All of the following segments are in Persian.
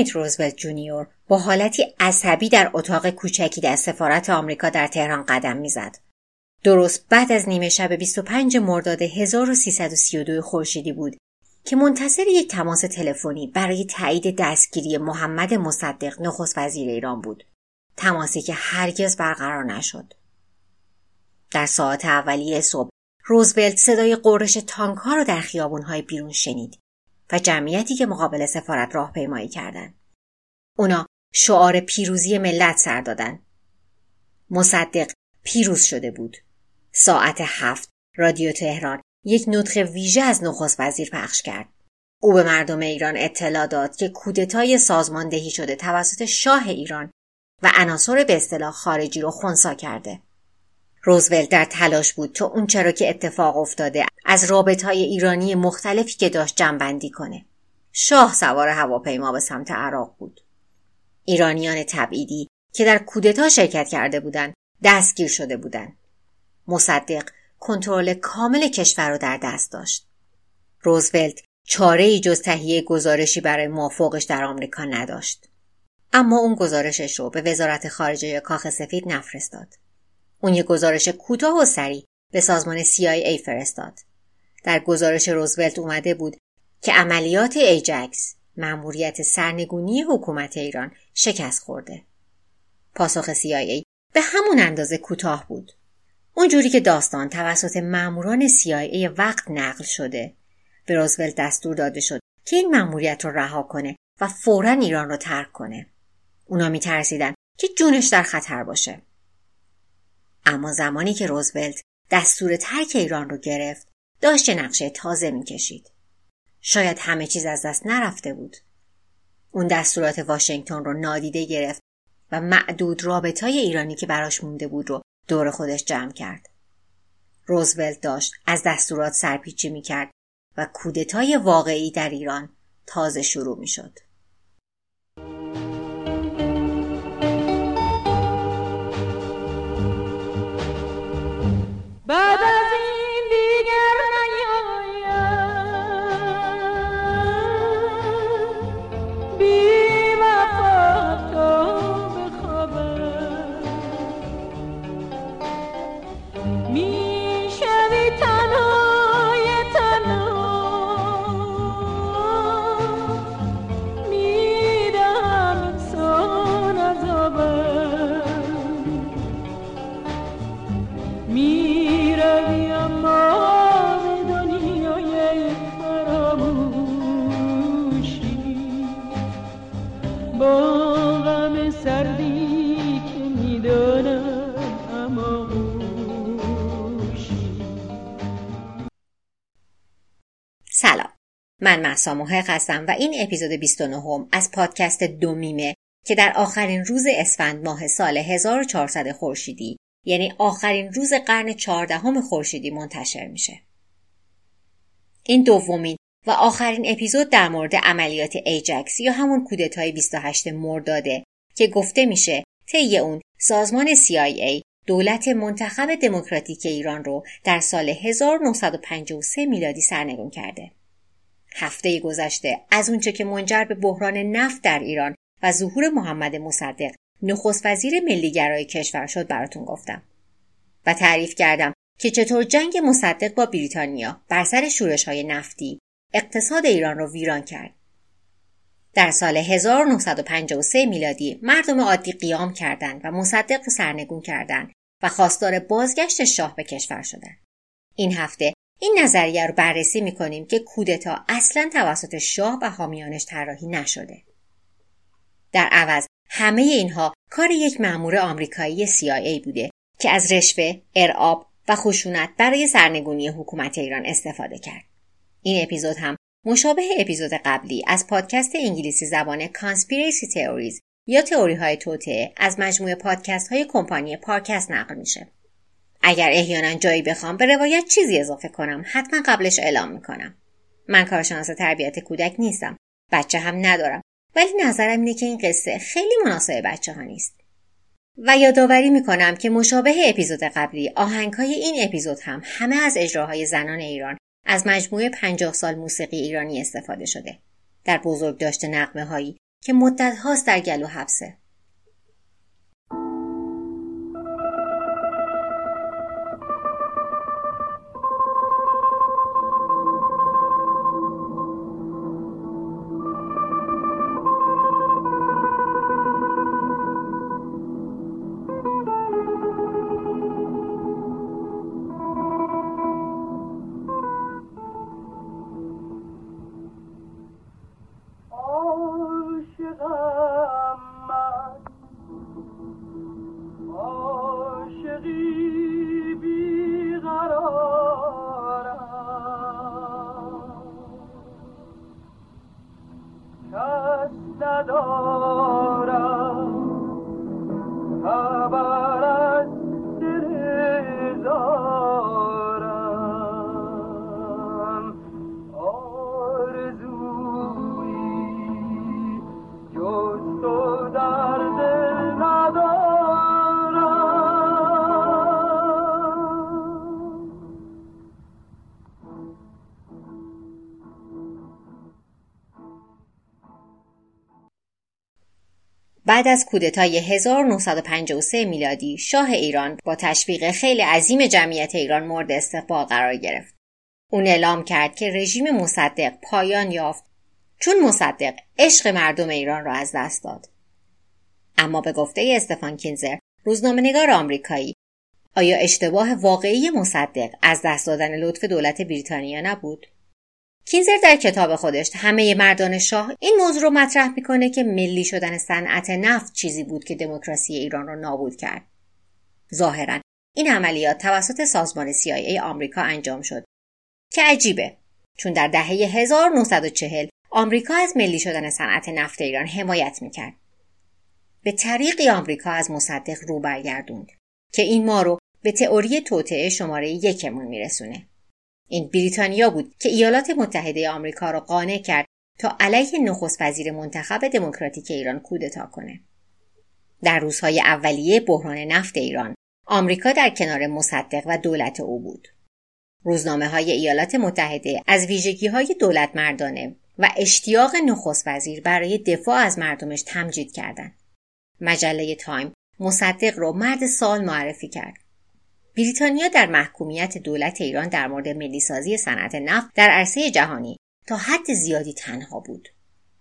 کرمیت روزولت جونیور با حالتی عصبی در اتاق کوچکی در سفارت آمریکا در تهران قدم می‌زد. درست بعد از نیمه شب 25 مرداد 1332 خورشیدی بود که منتظر یک تماس تلفنی برای تایید دستگیری محمد مصدق نخست وزیر ایران بود. تماسی که هرگز برقرار نشد. در ساعت اولیه صبح روزولت صدای قررش تانک ها را در خیابون های بیرون شنید و جمعیتی که مقابل سفارت راهپیمایی کردند. اونا شعار پیروزی ملت سر دادن. مصدق پیروز شده بود. ساعت هفت رادیو تهران یک نطخ ویژه از نخست وزیر پخش کرد. او به مردم ایران اطلاع داد که کودتای سازماندهی شده توسط شاه ایران و عناصر به اصطلاح خارجی رو خونسا کرده. روزولت در تلاش بود تا اون چرا که اتفاق افتاده از رابط های ایرانی مختلفی که داشت جمعبندی کنه. شاه سوار هواپیما به سمت عراق بود. ایرانیان تبعیدی که در کودتا شرکت کرده بودند دستگیر شده بودند. مصدق کنترل کامل کشور را در دست داشت. روزولت چاره ای جز تهیه گزارشی برای موافقش در آمریکا نداشت. اما اون گزارشش رو به وزارت خارجه کاخ سفید نفرستاد. اون یه گزارش کوتاه و سریع به سازمان CIA فرستاد. در گزارش روزولت اومده بود که عملیات ایجکس مأموریت سرنگونی حکومت ایران شکست خورده. پاسخ CIA به همون اندازه کوتاه بود. اونجوری که داستان توسط ماموران CIA وقت نقل شده به روزولت دستور داده شد که این مأموریت رو رها کنه و فورا ایران رو ترک کنه. اونا میترسیدن که جونش در خطر باشه. اما زمانی که روزولت دستور ترک ایران رو گرفت داشت نقشه تازه می‌کشید. شاید همه چیز از دست نرفته بود. اون دستورات واشنگتن رو نادیده گرفت و معدود رابطای ایرانی که براش مونده بود رو دور خودش جمع کرد. روزولت داشت از دستورات سرپیچی می‌کرد و کودتای واقعی در ایران تازه شروع می‌شد. محسا محق هستم و این اپیزود 29 از پادکست دومیمه که در آخرین روز اسفند ماه سال 1400 خورشیدی یعنی آخرین روز قرن چهاردهم خورشیدی منتشر میشه. این دومین و آخرین اپیزود در مورد عملیات ایجکس یا همون کودتای 28 مرداده که گفته میشه طی اون سازمان CIA دولت منتخب دموکراتیک ایران رو در سال 1953 میلادی سرنگون کرده. هفته گذشته از اونچه که منجر به بحران نفت در ایران و ظهور محمد مصدق نخست وزیر ملیگرای کشور شد براتون گفتم و تعریف کردم که چطور جنگ مصدق با بریتانیا بر سر شورش های نفتی اقتصاد ایران رو ویران کرد. در سال 1953 میلادی مردم عادی قیام کردند و مصدق سرنگون کردند و خواستار بازگشت شاه به کشور شدند. این هفته این نظریه رو بررسی می‌کنیم که کودتا اصلا توسط شاه و حامیانش طراحی نشده. در عوض همه اینها کار یک مأمور آمریکایی CIA بوده که از رشوه، ارعاب و خشونت برای سرنگونی حکومت ایران استفاده کرد. این اپیزود هم مشابه اپیزود قبلی از پادکست انگلیسی زبان Conspiracy Theories یا تئوری های از مجموعه پادکست های کمپانی Parcast نقل میشه. اگر احیانا جایی بخوام به روایت چیزی اضافه کنم. حتما قبلش اعلام می‌کنم. من کارشناس تربیت کودک نیستم. بچه هم ندارم. ولی نظرم اینه که این قصه خیلی مناسب بچه ها نیست. و یادآوری می‌کنم که مشابه اپیزود قبلی آهنگ های این اپیزود هم همه از اجراهای زنان ایران از مجموعه پنجاه سال موسیقی ایرانی استفاده شده. در بزرگ داشته نقمه هایی که مدت هاست در گلو حبسه. بعد از کودتای 1953 میلادی شاه ایران با تشویق خیلی عظیم جمعیت ایران مورد استقبال قرار گرفت. اون اعلام کرد که رژیم مصدق پایان یافت چون مصدق عشق مردم ایران را از دست داد. اما به گفته استفان کینزر روزنامهنگار آمریکایی آیا اشتباه واقعی مصدق از دست دادن لطف دولت بریتانیا نبود؟ کینزر در کتاب خودش همه مردان شاه این موضوع رو مطرح می‌کنه که ملی شدن صنعت نفت چیزی بود که دموکراسی ایران را نابود کرد. ظاهرا این عملیات توسط سازمان CIA آمریکا انجام شد که عجیبه چون در دهه 1940 آمریکا از ملی شدن صنعت نفت ایران حمایت می‌کرد. به طریقی آمریکا از مصدق رو برگردوند که این ما رو به تئوری توطعه شماره یکمون میرسونه. این بریتانیا بود که ایالات متحده آمریکا را قانع کرد تا علیه نخست وزیر منتخب دموکراتیک ایران کودتا کنه. در روزهای اولیه بحران نفت ایران آمریکا در کنار مصدق و دولت او بود. روزنامه های ایالات متحده از ویژگی های دولت مردانه و اشتیاق نخست وزیر برای دفاع از مردمش تمجید کردند. مجله تایم مصدق را مرد سال معرفی کرد. بریتانیا در محکومیت دولت ایران در مورد ملیسازی صنعت نفت در عرصه جهانی تا حد زیادی تنها بود.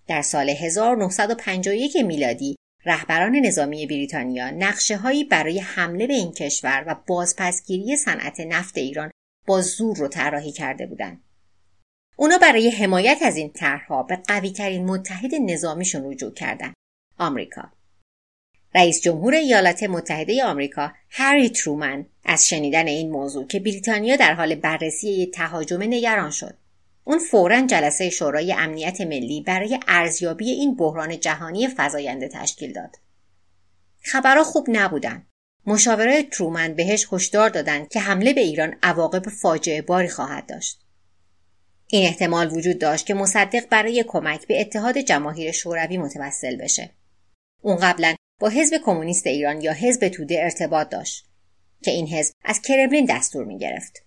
در سال 1951 میلادی رهبران نظامی بریتانیا نقشه هایی برای حمله به این کشور و بازپسگیری صنعت نفت ایران با زور رو طراحی کرده بودند. اونا برای حمایت از این طرحها به قویترین متحد نظامیشون رجوع کردند. آمریکا. رئیس جمهور ایالات متحده آمریکا هری ترومن از شنیدن این موضوع که بریتانیا در حال بررسی یک تهاجم نگران شد. اون فورا جلسه شورای امنیت ملی برای ارزیابی این بحران جهانی فزاینده تشکیل داد. خبرها خوب نبودن. مشاوره ترومن بهش هشدار دادند که حمله به ایران عواقب فاجعه باری خواهد داشت. این احتمال وجود داشت که مصدق برای کمک به اتحاد جماهیر شوروی متوسل بشه. اون قبلا با حزب کمونیست ایران یا حزب توده ارتباط داشت که این حزب از کرملین دستور می گرفت.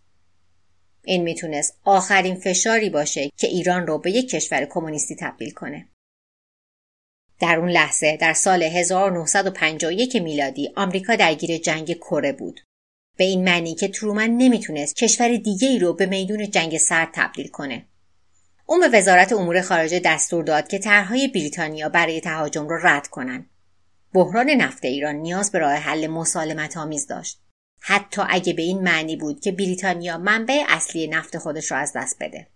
این می‌تونست آخرین فشاری باشه که ایران رو به یک کشور کمونیستی تبدیل کنه. در اون لحظه در سال 1951 میلادی آمریکا درگیر جنگ کره بود. به این معنی که ترومن نمی‌تونست کشور دیگه ای رو به میدون جنگ سرد تبدیل کنه. اون به وزارت امور خارجه دستور داد که طرحهای بریتانیا برای تهاجم رو رد کنن. بحران نفت ایران نیاز به راه حل مسالمت آمیز داشت. حتی اگه به این معنی بود که بریتانیا منبع اصلی نفت خودش را از دست بده.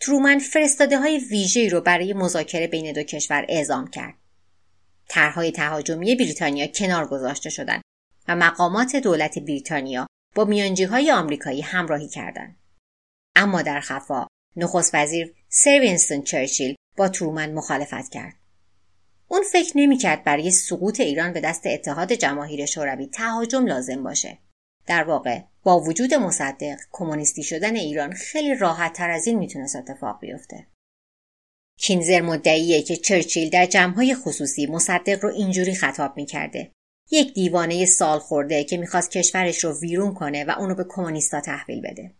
ترومن فرستاده های ویژه‌ای رو برای مذاکره بین دو کشور اعزام کرد. طرحهای تهاجمی بریتانیا کنار گذاشته شدند و مقامات دولت بریتانیا با میانجی های آمریکایی همراهی کردند. اما در خفا نخست وزیر سر وینستون چرچیل با ترومن مخالفت کرد. اون فکر نمی‌کرد برای سقوط ایران به دست اتحاد جماهیر شوروی تهاجم لازم باشه. در واقع با وجود مصدق کمونیستی شدن ایران خیلی راحت تر از این می‌تونست اتفاق بیفته. کینزر مدعیه که چرچیل در جمعهای خصوصی مصدق رو اینجوری خطاب می‌کرده. یک دیوانه سال خورده که می‌خواست کشورش رو ویرون کنه و اونو به کمونیستا تحویل بده.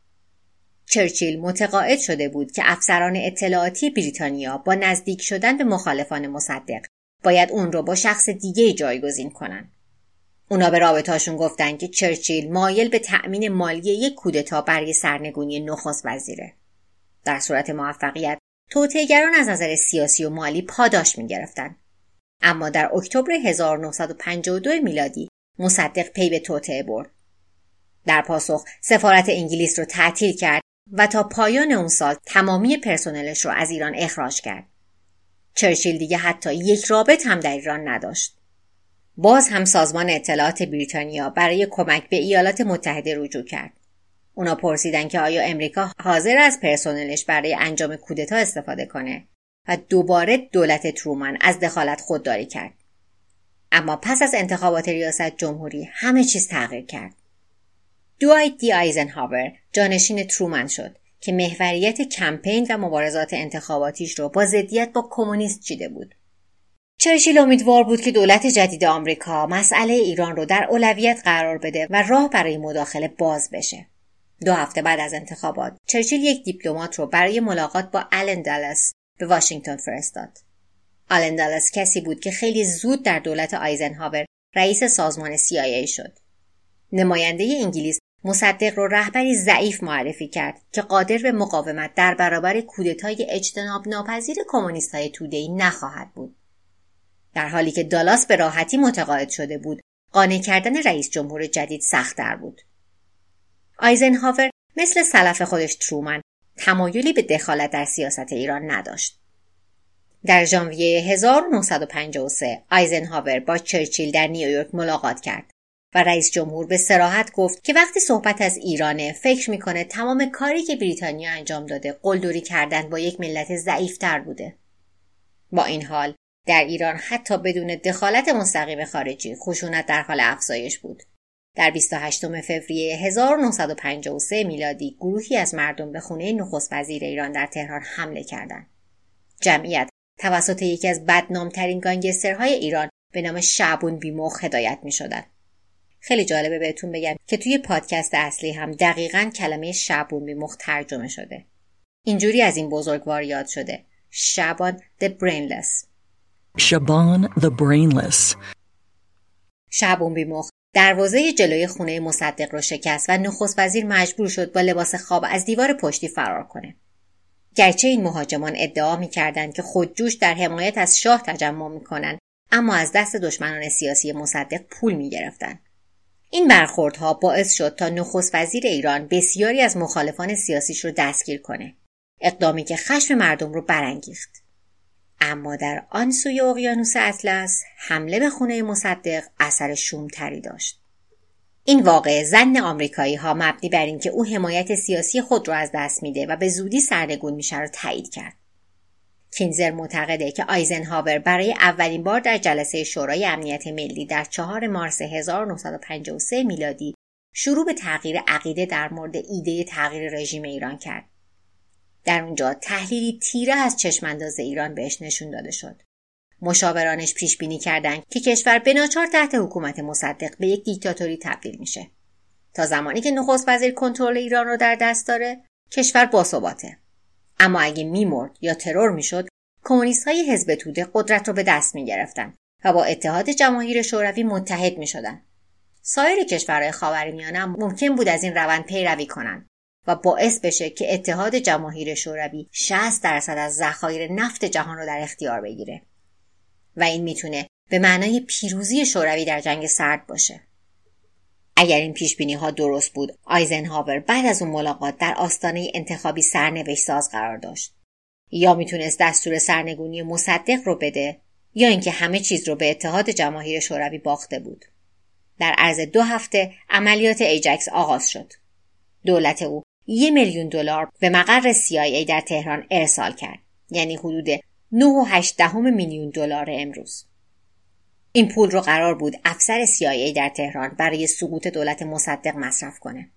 چرچیل متقاعد شده بود که افسران اطلاعاتی بریتانیا با نزدیک شدن به مخالفان مصدق باید اون رو با شخص دیگه جایگزین کنن. اونا به رابطهاشون گفتن که چرچیل مایل به تأمین مالی یک کودتا برای سرنگونی نخست وزیره. در صورت موفقیت توطئهگران از نظر سیاسی و مالی پاداش می گرفتن. اما در اکتبر 1952 میلادی مصدق پی به توطعه برد. در پاسخ سفارت انگلیس رو تعطیل کرد و تا پایان اون سال تمامی پرسنلش رو از ایران اخراج کرد. چرچیل دیگه حتی یک رابط هم در ایران نداشت. باز هم سازمان اطلاعات بریتانیا برای کمک به ایالات متحده رجوع کرد. اونا پرسیدن که آیا امریکا حاضر از پرسنلش برای انجام کودتا استفاده کنه و دوباره دولت ترومن از دخالت خودداری کرد. اما پس از انتخابات ریاست جمهوری همه چیز تغییر کرد. دوایت دی آیزنهاور جانشین ترومن شد که محوریت کمپین و مبارزات انتخاباتیش رو با ضدیت با کمونیست چیده بود. چرچیل امیدوار بود که دولت جدید آمریکا مسئله ایران رو در اولویت قرار بده و راه برای مداخله باز بشه. دو هفته بعد از انتخابات چرچیل یک دیپلمات رو برای ملاقات با آلن دالس به واشنگتن فرستاد. آلن دالس کسی بود که خیلی زود در دولت آیزنهاور رئیس سازمان CIA شد. نماینده انگلیس مصدق رو رهبری ضعیف معرفی کرد که قادر به مقاومت در برابر کودتای اجتناب ناپذیر کمونیست های تودهی نخواهد بود. در حالی که دالس به راحتی متقاعد شده بود قانع کردن رئیس جمهور جدید سختتر بود. آیزنهاور مثل سلف خودش ترومن تمایلی به دخالت در سیاست ایران نداشت. در ژانویه 1953 آیزنهاور با چرچیل در نیویورک ملاقات کرد و رئیس جمهور به صراحت گفت که وقتی صحبت از ایرانه فکر می‌کنه تمام کاری که بریتانیا انجام داده قلدری کردن با یک ملت ضعیفتر بوده. با این حال در ایران حتی بدون دخالت مستقیم خارجی خشونت در حال افزایش بود. در 28 فوریه 1953 میلادی گروهی از مردم به خونه نخست وزیر ایران در تهران حمله کردند. جمعیت توسط یکی از بدنامترین گانگسترهای ایران به نام شعبون بیمخ هدایت می. خیلی جالبه بهتون بگم که توی پادکست اصلی هم دقیقا کلمه شعبون بیمخ ترجمه شده. اینجوری از این بزرگوار یاد شده. شعبان the brainless. شبان the brainless. شعبون بیمخ دروازه جلوی خونه مصدق رو شکست و نخست وزیر مجبور شد با لباس خواب از دیوار پشتی فرار کنه. گرچه این مهاجمان ادعا می‌کردند که خودجوش در حمایت از شاه تجمع می‌کنند اما از دست دشمنان سیاسی مصدق پول می‌گرفتند این برخوردها باعث شد تا نخست وزیر ایران بسیاری از مخالفان سیاسیش رو دستگیر کنه. اقدامی که خشم مردم رو برانگیخت. اما در آن سوی اقیانوس اطلس حمله به خونه مصدق اثر شومتری داشت. این واقع زن آمریکایی ها مبنی بر اینکه او حمایت سیاسی خود را از دست میده و به زودی سرنگون میشه را تایید کرد. کینزر معتقده که آیزنهاور برای اولین بار در جلسه شورای امنیت ملی در 4 مارس 1953 میلادی شروع به تغییر عقیده در مورد ایده تغییر رژیم ایران کرد. در اونجا تحلیلی تیره از چشمانداز ایران بهش نشون داده شد. مشاورانش پیش بینی کردند که کشور بناچار تحت حکومت مصدق به یک دیکتاتوری تبدیل میشه. تا زمانی که نخست وزیر کنترل ایران رو در دست داره، کشور باثباته. اما اگه میمرد یا ترور می‌شد، کمونیست های حزب توده قدرت رو به دست می‌گرفتن و با اتحاد جماهیر شوروی متحد می‌شدن. سایر کشورهای خاورمیانه ممکن بود از این روند پیروی کنند و باعث بشه که اتحاد جماهیر شوروی 60 درصد از ذخایر نفت جهان رو در اختیار بگیره. و این می‌تونه به معنای پیروزی شوروی در جنگ سرد باشه. اگر این پیش بینی ها درست بود، آیزنهاور بعد از اون ملاقات در آستانه انتخابی سرنوشت ساز قرار داشت. یا می‌تونست دستور سرنگونی مصدق رو بده یا اینکه همه چیز رو به اتحاد جماهیر شوروی باخته بود. در عرض دو هفته عملیات ایجکس آغاز شد. دولت او یک میلیون دلار به مقر CIA در تهران ارسال کرد. یعنی حدود 9.8 میلیون دلار امروز. این پول رو قرار بود افسر CIA در تهران برای سقوط دولت مصدق مصرف کنه.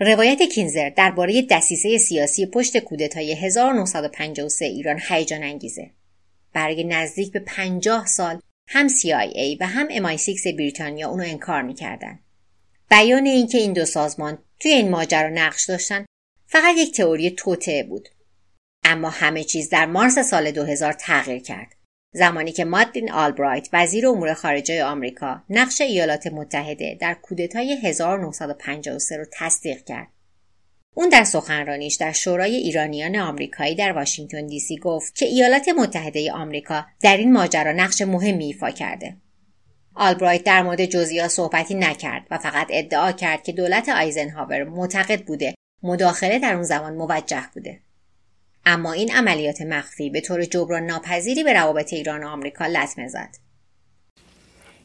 روایت کینزر درباره دسیسه سیاسی پشت کودتای 1953 ایران هیجان انگیزه. برای نزدیک به 50 سال هم CIA و هم MI6 بریتانیا اونو انکار می‌کردن. بیان اینکه این دو سازمان توی این ماجرا نقش داشتن فقط یک تئوری توطعه بود اما همه چیز در مارس سال 2000 تغییر کرد زمانی که مادلین آلبرایت وزیر امور خارجه آمریکا نقش ایالات متحده در کودتای 1953 را تصدیق کرد اون در سخنرانیش در شورای ایرانیان آمریکایی در واشنگتن دی سی گفت که ایالات متحده آمریکا در این ماجرا نقش مهمی ایفا کرده. آلبرایت در مورد جزئیات صحبتی نکرد و فقط ادعا کرد که دولت آیزنهاور معتقد بوده مداخله در اون زمان موجه بوده. اما این عملیات مخفی به طور جبران ناپذیری به روابط ایران و آمریکا لطمه زد.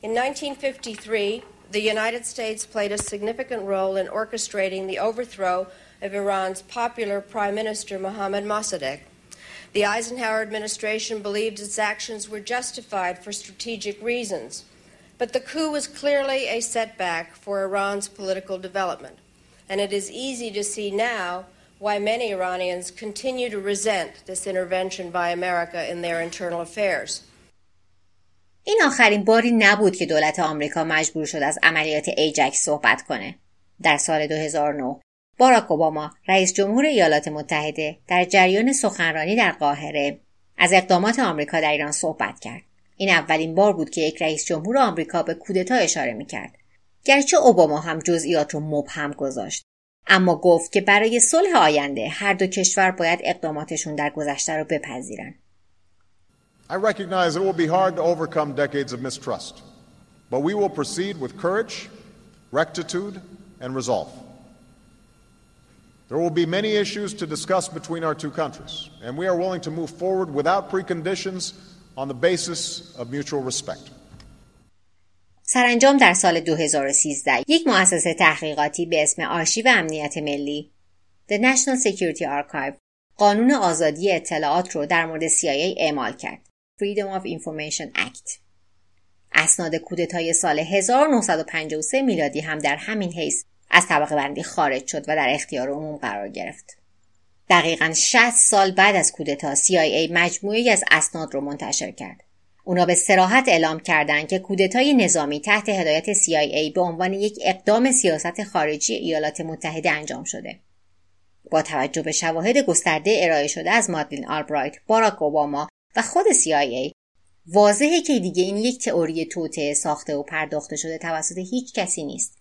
In 1953, the United States played a significant role in orchestrating the overthrow of Iran's popular Prime Minister Mohammad Mossadegh. The Eisenhower administration believed its actions were justified for strategic reasons, but the coup was clearly a setback for Iran's political development, and it is easy to see now why many Iranians continue to resent this intervention by America in their internal affairs. این آخرین باری نبود که دولت آمریکا مجبور شد از عملیات ایجک صحبت کنه. در سال 2009 باراک اوباما رئیس جمهور ایالات متحده در جریان سخنرانی در قاهره از اقدامات آمریکا در ایران صحبت کرد این اولین بار بود که یک رئیس جمهور آمریکا به کودتا اشاره می‌کرد گرچه اوباما هم جزئیات رو مبهم گذاشت اما گفت که برای صلح آینده هر دو کشور باید اقداماتشون در گذشته رو بپذیرن I recognize it will be hard to overcome decades of mistrust, but we will proceed with courage, rectitude, and resolve. There will be many issues to discuss between our two countries, and we are willing to move forward without preconditions on the basis of mutual respect. سرانجام در سال 2013 یک مؤسسه تحقیقاتی به اسم آرشیو امنیت ملی The National Security Archive قانون آزادی اطلاعات رو در مورد CIA اعمال کرد Freedom of Information Act اسناد کودتای سال 1953 میلادی هم در همین حیث از طبقه بندی خارج شد و در اختیار عموم قرار گرفت. دقیقا 60 سال بعد از کودتا CIA مجموعی از اسناد رو منتشر کرد. اونا به سراحت اعلام کردند که کودتای نظامی تحت هدایت CIA به عنوان یک اقدام سیاست خارجی ایالات متحده انجام شده. با توجه به شواهد گسترده ارائه شده از مادلین آلبرایت، باراک اوباما و خود CIA واضحه که دیگه این یک تئوری توطعه ساخته و پرداخته شده توسط هیچ کسی نیست.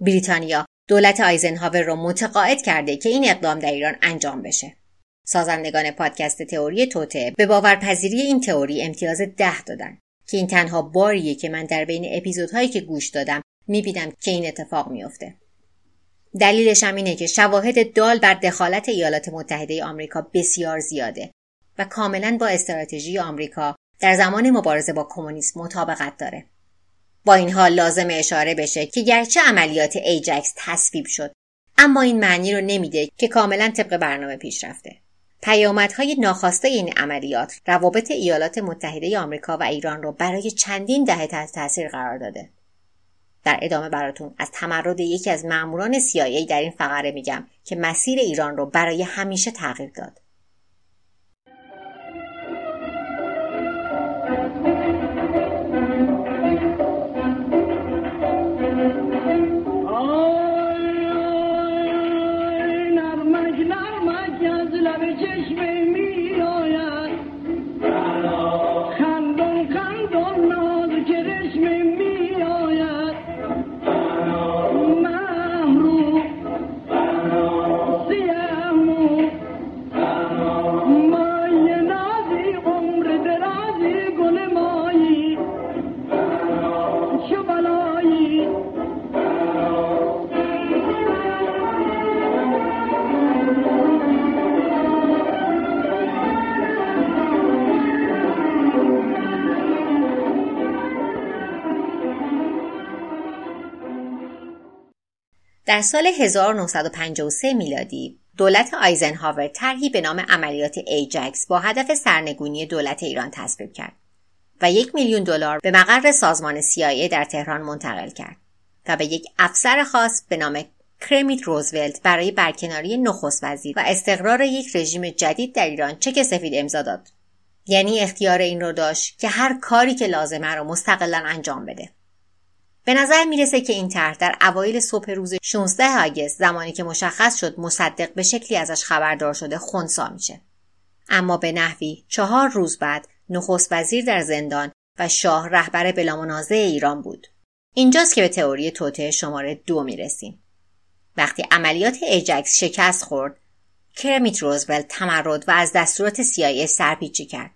بریتانیا دولت آیزنهاور را متقاعد کرده که این اقدام در ایران انجام بشه. سازندگان پادکست تئوری توته به باورپذیری این تئوری امتیاز ده دادن که این تنها باریه که من در بین اپیزودهایی که گوش دادم می‌بینم که این اتفاق میافته. دلیلش هم اینه که شواهد دال بر دخالت ایالات متحده آمریکا بسیار زیاده و کاملا با استراتژی آمریکا در زمان مبارزه با کمونیسم مطابقت داره. با این حال لازم اشاره بشه که گرچه عملیات ایجکس تصویب شد اما این معنی رو نمیده که کاملا طبق برنامه پیش رفته پیامدهای ناخواسته این عملیات روابط ایالات متحده آمریکا و ایران رو برای چندین دهه تحت تاثیر قرار داده. در ادامه براتون از تمرد یکی از ماموران CIA در این فقره میگم که مسیر ایران رو برای همیشه تغییر داد. در سال 1953 میلادی دولت آیزنهاور طرحی به نام عملیات ایجکس با هدف سرنگونی دولت ایران تصویب کرد و یک میلیون دلار به مقر سازمان CIA در تهران منتقل کرد و به یک افسر خاص به نام کرمیت روزولت برای برکناری نخست وزیر و استقرار یک رژیم جدید در ایران چک سفید امضا داد. یعنی اختیار این رو داشت که هر کاری که لازمه رو مستقلا انجام بده. به نظر می‌رسه که این طرح در اوایل صبح روز 16 آگست زمانی که مشخص شد مصدق به شکلی ازش خبردار شده خونسا میشه. اما به نحوی چهار روز بعد نخست وزیر در زندان و شاه رهبر بلامنازع ایران بود. اینجاست که به تئوری توطعه شماره دو می‌رسیم. وقتی عملیات ایجکس شکست خورد، کرمیت روزولت تمرد و از دستورات CIA سرپیچی کرد.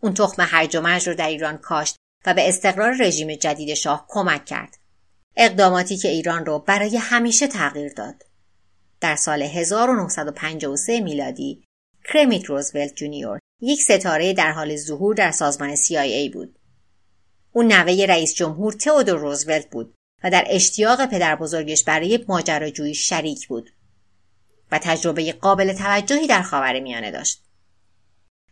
اون تخم هرج و مرج رو در ایران کاشت و به استقرار رژیم جدید شاه کمک کرد. اقداماتی که ایران رو برای همیشه تغییر داد. در سال 1953 میلادی کرمیت روزولت جونیور یک ستاره در حال ظهور در سازمان CIA بود. او نوه رئیس جمهور تئودور روزولت بود و در اشتیاق پدر بزرگش برای ماجراجویی شریک بود و تجربه قابل توجهی در خاور میانه داشت.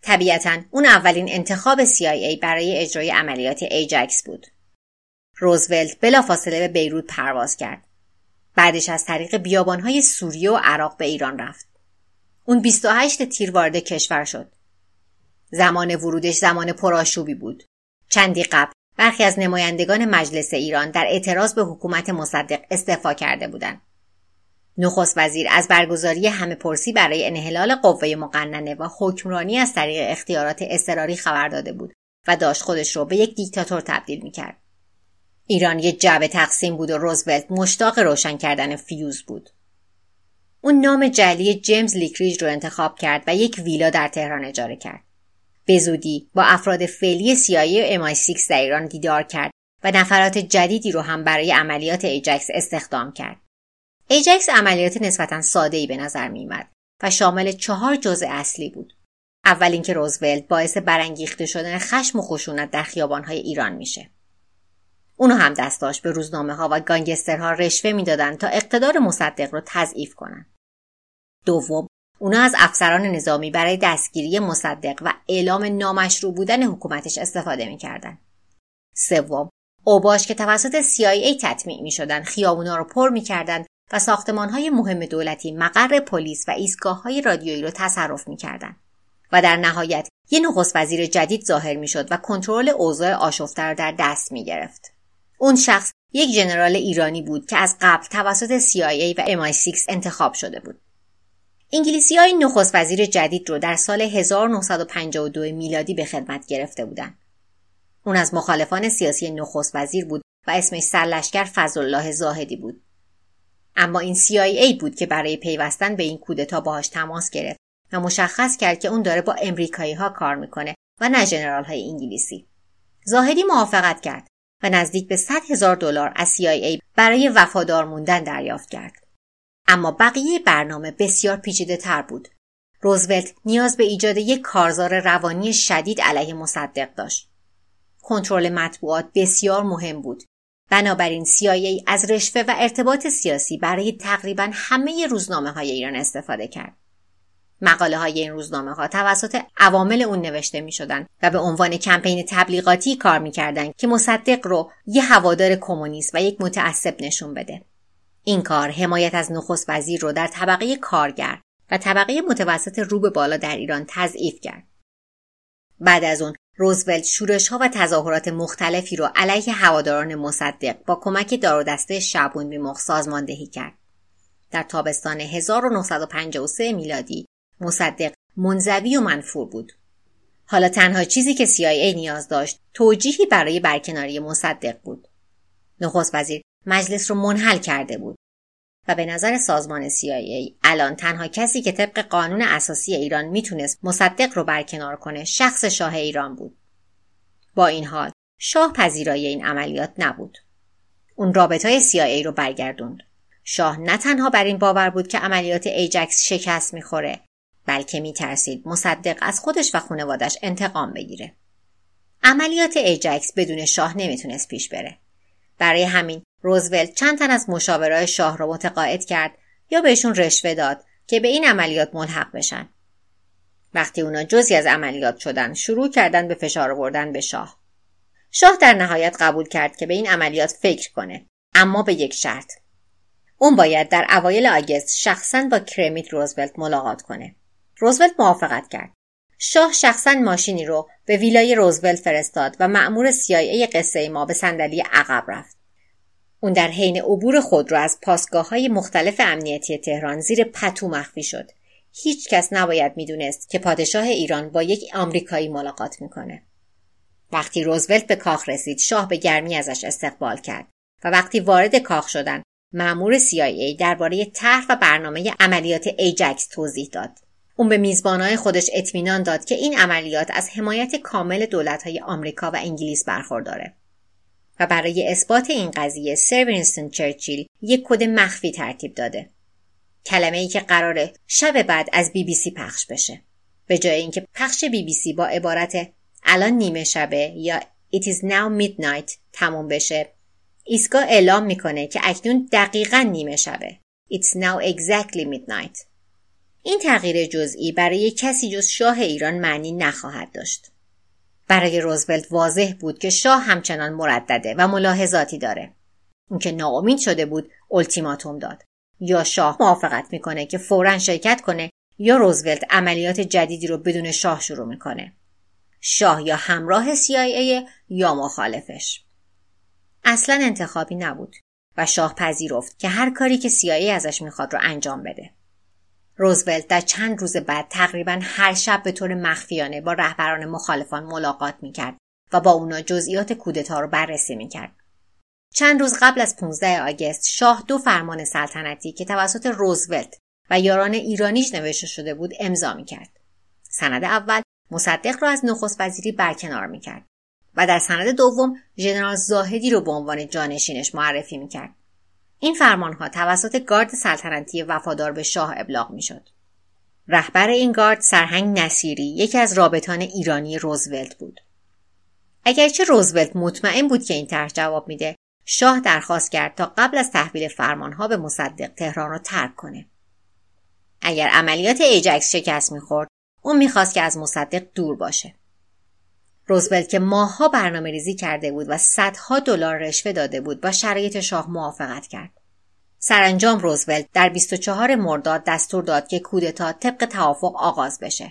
طبیعتا اون اولین انتخاب CIA برای اجرای عملیات ایجکس بود. روزولت بلافاصله به بیروت پرواز کرد. بعدش از طریق بیابانهای سوریه و عراق به ایران رفت. اون 28 تیر وارد کشور شد. زمان ورودش زمان پرآشوبی بود. چندی قبل برخی از نمایندگان مجلس ایران در اعتراض به حکومت مصدق استعفا کرده بودند. نخست وزیر از برگزاری همه پرسی برای انحلال قوه مقننه و حکمرانی از طریق اختیارات اضطراری خبر داده بود و داشت خودش رو به یک دیکتاتور تبدیل می‌کرد. ایران یک جعبه تقسیم بود و روزولت مشتاق روشن کردن فیوز بود. اون نام جعلی جیمز لاکریج رو انتخاب کرد و یک ویلا در تهران اجاره کرد. به زودی با افراد فعلی CIA و MI6 در ایران دیدار کرد و نفرات جدیدی رو هم برای عملیات ایجکس استخدام کرد. ایجکس عملیات نسبتا ساده‌ای به نظر می‌آمد و شامل چهار جزء اصلی بود. اول اینکه روزولت باعث برانگیخته شدن خشم و خشونت در خیابانهای ایران میشه. اونو هم دست داشت به روزنامه ها و گانگسترها رشوه می‌دادند تا اقتدار مصدق رو تضعیف کنند. دوم اونا از افسران نظامی برای دستگیری مصدق و اعلام نامشروع بودن حکومتش استفاده می‌کردند. سوم اوباش که توسط CIA تطمیع می شدن خیابونا رو پر می‌کردند و ساختمان های مهم دولتی مقر پلیس و ایستگاه های رادیویی رو تصرف می‌کردند. و در نهایت یه نخست وزیر جدید ظاهر می‌شد و کنترل اوضاع آشفته را در دست می گرفت. اون شخص یک ژنرال ایرانی بود که از قبل توسط CIA و MI6 انتخاب شده بود. انگلیسی های نخست وزیر جدید رو در سال 1952 میلادی به خدمت گرفته بودند. اون از مخالفان سیاسی نخست وزیر بود و اسمش سرلشکر فضلالله زاهدی بود. اما این CIA بود که برای پیوستن به این کودتا باهاش تماس گرفت و مشخص کرد که اون داره با امریکایی ها کار می‌کنه و نه جنرال های انگلیسی. زاهدی موافقت کرد و نزدیک به 100 هزار دلار از CIA برای وفادار موندن دریافت کرد. اما بقیه برنامه بسیار پیچیده تر بود. روزولت نیاز به ایجاد یک کارزار روانی شدید علیه مصدق داشت. کنترل مطبوعات بسیار مهم بود. بنابراین CIA از رشوه و ارتباط سیاسی برای تقریبا همه روزنامه های ایران استفاده کرد. مقاله های این روزنامه ها توسط عوامل اون نوشته می شدن و به عنوان کمپین تبلیغاتی کار می کردن که مصدق رو یه هوادار کمونیست و یک متعصب نشون بده. این کار حمایت از نخست وزیر رو در طبقه کارگر و طبقه متوسط رو به بالا در ایران تضعیف کرد. بعد از اون روزولت شورش ها و تظاهرات مختلفی رو علیه هواداران مصدق با کمک دار و دسته شعبون بیمخ سازماندهی کرد. در تابستان 1953 میلادی مصدق منزوی و منفور بود. حالا تنها چیزی که CIA نیاز داشت توجیهی برای برکناری مصدق بود. نخست وزیر مجلس رو منحل کرده بود و به نظر سازمان CIA الان تنها کسی که طبق قانون اساسی ایران می‌تونست مصدق رو برکنار کنه شخص شاه ایران بود. با این حال شاه پذیرای این عملیات نبود. اون رابطای CIA رو برگردوند. شاه نه تنها بر این باور بود که عملیات ایجکس شکست می‌خوره بلکه میترسید مصدق از خودش و خانوادش انتقام بگیره. عملیات ایجکس بدون شاه نمی‌تونست پیش بره. برای همین روزولت چند تن از مشاورای شاه را متقاعد کرد یا بهشون رشوه داد که به این عملیات ملحق بشن. وقتی اونا جزی از عملیات شدن شروع کردن به فشار آوردن به شاه. شاه در نهایت قبول کرد که به این عملیات فکر کنه اما به یک شرط. اون باید در اوایل آگست شخصا با کرمیت روزولت ملاقات کنه. روزولت موافقت کرد. شاه شخصا ماشینی رو به ویلای روزولت فرستاد و مأمور CIA قصه ما به صندلی عقب رفت. اون در حین عبور خود را از پاسگاه های مختلف امنیتی تهران زیر پتو مخفی شد. هیچ کس نباید می‌دونست که پادشاه ایران با یک آمریکایی ملاقات می‌کنه. وقتی روزولت به کاخ رسید شاه به گرمی ازش استقبال کرد و وقتی وارد کاخ شدن مأمور CIA درباره طرح و برنامه عملیات ایجکس توضیح داد. اون به میزبانهای خودش اطمینان داد که این عملیات از حمایت کامل دولتهای آمریکا و انگلیس برخورداره. و برای اثبات این قضیه سر وینستون چرچیل یک کد مخفی ترتیب داده. کلمه ای که قراره شب بعد از بی بی سی پخش بشه. به جای اینکه پخش بی بی سی با عبارت الان نیمه شبه یا It is now midnight تموم بشه ایستگاه اعلام می‌کنه که اکنون دقیقا نیمه شبه. It's now exactly midnight. این تغییر جزئی برای کسی جز شاه ایران معنی نخواهد داشت. برای روزولت واضح بود که شاه همچنان مردده و ملاحظاتی داره. اون که ناامید شده بود التیماتوم داد. یا شاه موافقت می‌کنه که فورا شرکت کنه یا روزولت عملیات جدیدی رو بدون شاه شروع می‌کنه. شاه یا همراه CIA یا مخالفش. اصلا انتخابی نبود و شاه پذیرفت که هر کاری که CIA ازش می‌خواد رو انجام بده. روزولت در چند روز بعد تقریبا هر شب به طور مخفیانه با رهبران مخالفان ملاقات می‌کرد و با اونا جزئیات کودتا رو بررسی می‌کرد. چند روز قبل از 15 آگست شاه دو فرمان سلطنتی که توسط روزولت و یاران ایرانیش نوشته شده بود امضا می‌کرد. سند اول مصدق را از نخست وزیری برکنار می‌کرد و در سند دوم ژنرال زاهدی رو به عنوان جانشینش معرفی می‌کرد. این فرمانها توسط گارد سلطنتی وفادار به شاه ابلاغ می‌شد. رهبر این گارد سرهنگ نصیری یکی از رابطان ایرانی روزولت بود. اگرچه روزولت مطمئن بود که این طرح جواب میده شاه درخواست کرد تا قبل از تحویل فرمانها به مصدق تهران را ترک کنه. اگر عملیات ایجکس شکست می‌خورد اون می‌خواست که از مصدق دور باشه. روزولت که ماهها برنامه ریزی کرده بود و صدها دلار رشوه داده بود با شرایط شاه موافقت کرد. سرانجام روزولت در 24 مرداد دستور داد که کودتا طبق توافق آغاز بشه.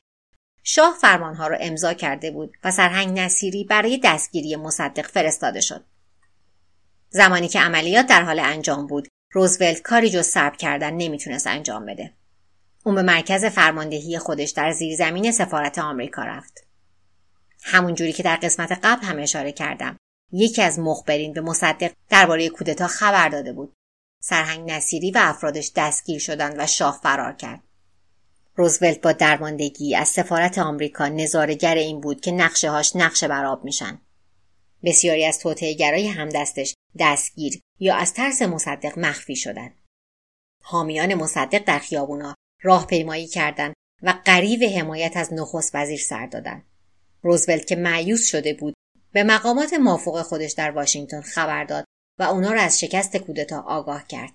شاه فرمانها را امضا کرده بود و سرهنگ نصیری برای دستگیری مصدق فرستاده شد. زمانی که عملیات در حال انجام بود، روزولت کاری جز سرب کردن نمی‌تونست انجام بده. اون به مرکز فرماندهی خودش در زیرزمین سفارت آمریکا رفت. همون جوری که در قسمت قبل هم اشاره کردم. یکی از مخبرین به مصدق درباره کودتا خبر داده بود. سرهنگ نصیری و افرادش دستگیر شدند و شاه فرار کرد. روزولت با درماندگی از سفارت آمریکا نظارگر این بود که نقشه هاش نقشه براب میشن. بسیاری از توطئهگرای همدستش دستگیر یا از ترس مصدق مخفی شدند. حامیان مصدق در خیابونا راهپیمایی کردند و قریب حمایت از نخست وزیر سر دادند. روزولت که معیوس شده بود به مقامات مافوق خودش در واشنگتن خبر داد و اونا را از شکست کودتا آگاه کرد.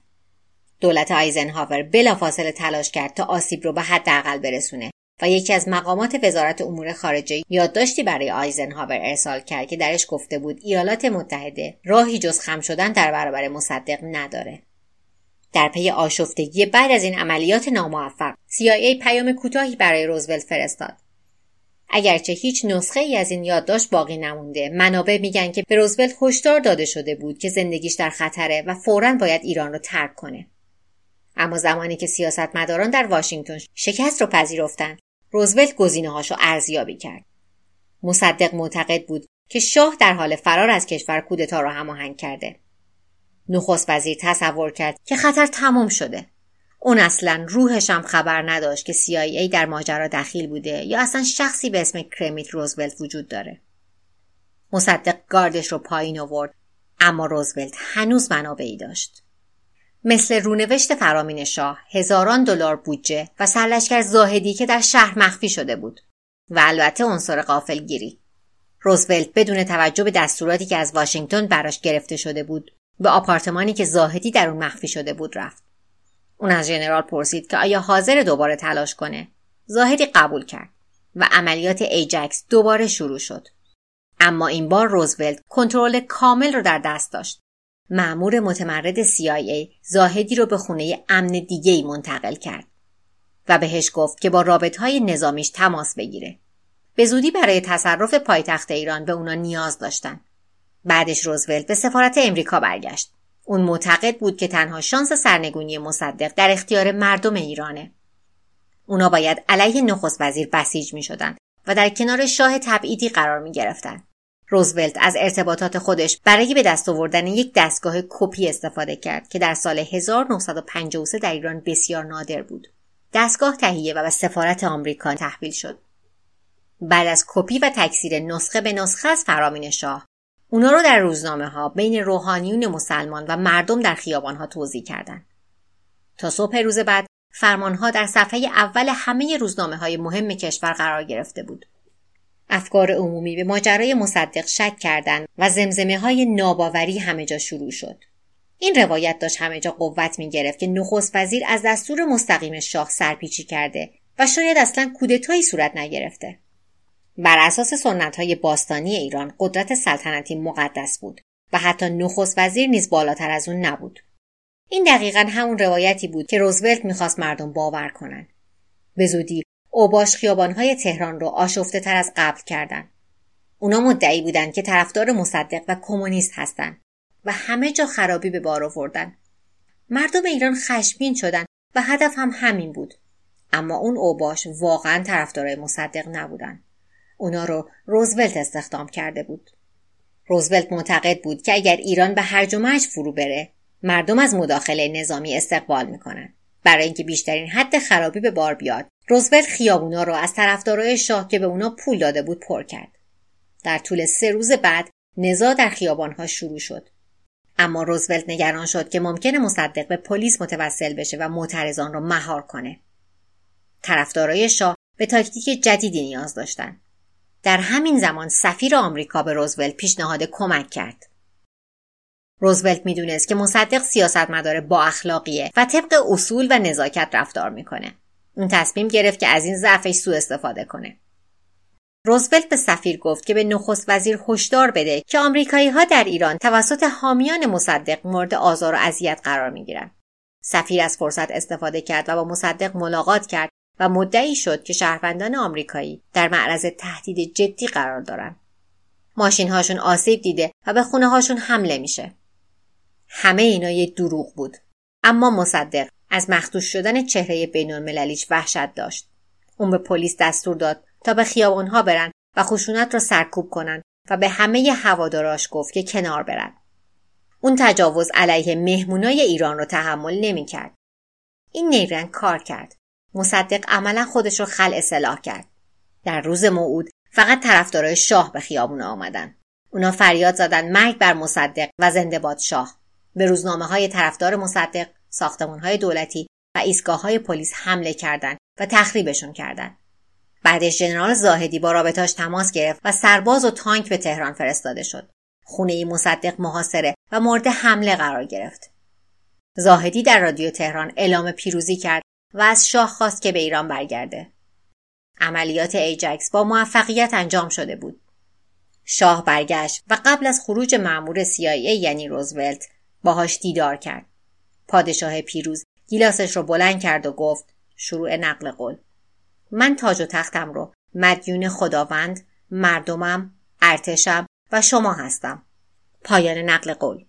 دولت آیزنهاور بلافاصله تلاش کرد تا آسیب رو به حداقل برسونه و یکی از مقامات وزارت امور خارجه یادداشتی برای آیزنهاور ارسال کرد که درش گفته بود ایالات متحده راهی جز خم شدن در برابر مصدق نداره. در پی آشفتگی بعد از این عملیات ناموفق CIA پیام کوتاهی برای روزولت فرستاد اگرچه هیچ نسخه ای از این یادداشت باقی نمونده. منابع میگن که به روزولت هشدار داده شده بود که زندگیش در خطره و فورا باید ایران رو ترک کنه. اما زمانی که سیاستمداران در واشنگتن شکست رو پذیرفتند روزولت گزینه‌هاش رو ارزیابی کرد. مصدق معتقد بود که شاه در حال فرار از کشور کودتا را هماهنگ کرده. نخست وزیر تصور کرد که خطر تمام شده. اون اصلا روحش هم خبر نداشت که CIA در ماجرا دخیل بوده یا اصلا شخصی به اسم کرمیت روزولت وجود داره. مصدق گاردش رو پایین آورد اما روزولت هنوز منابعی داشت. مثل رونوشت فرامین شاه هزاران دلار بودجه و سرلشکر زاهدی که در شهر مخفی شده بود و البته عنصر قافلگیری روزولت بدون توجه به دستوراتی که از واشنگتن براش گرفته شده بود به آپارتمانی که زاهدی در اون مخفی شده بود رفت اون از ژنرال پرسید که آیا حاضر دوباره تلاش کنه زاهدی قبول کرد و عملیات ایجکس دوباره شروع شد اما این بار روزولت کنترل کامل رو در دست داشت معمور متمرد CIA زاهدی رو به خونه امن دیگه منتقل کرد و بهش گفت که با رابط های نظامیش تماس بگیره. به زودی برای تصرف پایتخت ایران به اونا نیاز داشتن. بعدش روزولت به سفارت امریکا برگشت. اون معتقد بود که تنها شانس سرنگونی مصدق در اختیار مردم ایرانه. اونا باید علیه نخست وزیر بسیج می شدن و در کنار شاه تبعیدی قرار می گرفتن. روزولت از ارتباطات خودش برای به دست آوردن یک دستگاه کپی استفاده کرد که در سال 1953 در ایران بسیار نادر بود. دستگاه تهیه و به سفارت آمریکا تحویل شد. بعد از کپی و تکثیر نسخه به نسخه از فرامین شاه اونا رو در روزنامه ها بین روحانیون مسلمان و مردم در خیابان ها توضیح کردند. تا صبح روز بعد فرمانها در صفحه اول همه روزنامه های مهم کشور قرار گرفته بود. افکار عمومی به ماجرای مصدق شک کردند و زمزمه های ناباوری همه جا شروع شد. این روایت داشت همه جا قوت می گرفت که نخست وزیر از دستور مستقیم شاه سرپیچی کرده و شاید اصلا کودتایی صورت نگرفته. بر اساس سنت های باستانی ایران قدرت سلطنتی مقدس بود و حتی نخست وزیر نیز بالاتر از اون نبود. این دقیقا همون روایتی بود که روزولت می‌خواست مردم باور کنند. به زودی اوباش خیابانهای تهران رو آشفته تر از قبل کردند. اونا مدعی بودند که طرفدار مصدق و کمونیست هستند و همه جا خرابی به بار آوردن. مردم ایران خشمگین شدند و هدف هم همین بود. اما اون اوباش واقعا طرفدارای مصدق نبودن. اونا رو روزولت استخدام کرده بود. روزولت معتقد بود که اگر ایران به هرج و فرو بره مردم از مداخله نظامی استقبال می‌کنن. برای اینکه بیشترین حد خرابی به بار بیاد روزولت خیابونا رو از طرفدارای شاه که به اونا پول داده بود پر کرد. در طول سه روز بعد نزاع در خیابانها شروع شد. اما روزولت نگران شد که ممکنه مصدق به پلیس متوسل بشه و معترضان را مهار کنه. طرفدارای شاه به تاکتیک جدیدی نیاز داشتند. در همین زمان سفیر آمریکا به روزولت پیشنهاد کمک کرد روزولت می‌دونست که مصدق سیاستمدار با اخلاقیه و طبق اصول و نزاکت رفتار می‌کنه. اون تصمیم گرفت که از این ضعفش سوء استفاده کنه. روزولت به سفیر گفت که به نخست وزیر هشدار بده که آمریکایی ها در ایران توسط حامیان مصدق مورد آزار و اذیت قرار می‌گیرن. سفیر از فرصت استفاده کرد و با مصدق ملاقات کرد و مدعی شد که شهروندان آمریکایی در معرض تهدید جدی قرار دارن. ماشین هاشون آسیب دیده و به خونه هاشون حمله میشه. همه اینا یه دروغ بود. اما مصدق از مخدوش شدن چهره بینالمللیش وحشت داشت. اون به پلیس دستور داد تا به خیابانها برن و خشونت را سرکوب کنند و به همه هواداراش گفت که کنار برن. اون تجاوز علیه مهمونای ایران رو تحمل نمی‌کرد. این نیرنگ کار کرد. مصدق عملا خودش رو خل اصلاح کرد در روز موعود فقط طرفدارای شاه به خیابون آمدن اونا فریاد زدن مرگ بر مصدق و زنده باد شاه به روزنامه های طرفدار مصدق، ساختمان های دولتی و ایستگاه های پلیس حمله کردند و تخریبشون کردند. بعدش ژنرال زاهدی با رابطاش تماس گرفت و سرباز و تانک به تهران فرستاده شد. خونه ای مصدق محاصره و مورد حمله قرار گرفت. زاهدی در رادیو تهران اعلام پیروزی کرد و از شاه خواست که به ایران برگرده. عملیات ایجکس با موفقیت انجام شده بود. شاه برگشت و قبل از خروج مأمور CIA یعنی روزولت باهاش دیدار کرد. پادشاه پیروز گیلاسش رو بلند کرد و گفت شروع نقل قول. من تاج و تختم رو مدیون خداوند، مردمم، ارتشم و شما هستم. پایان نقل قول.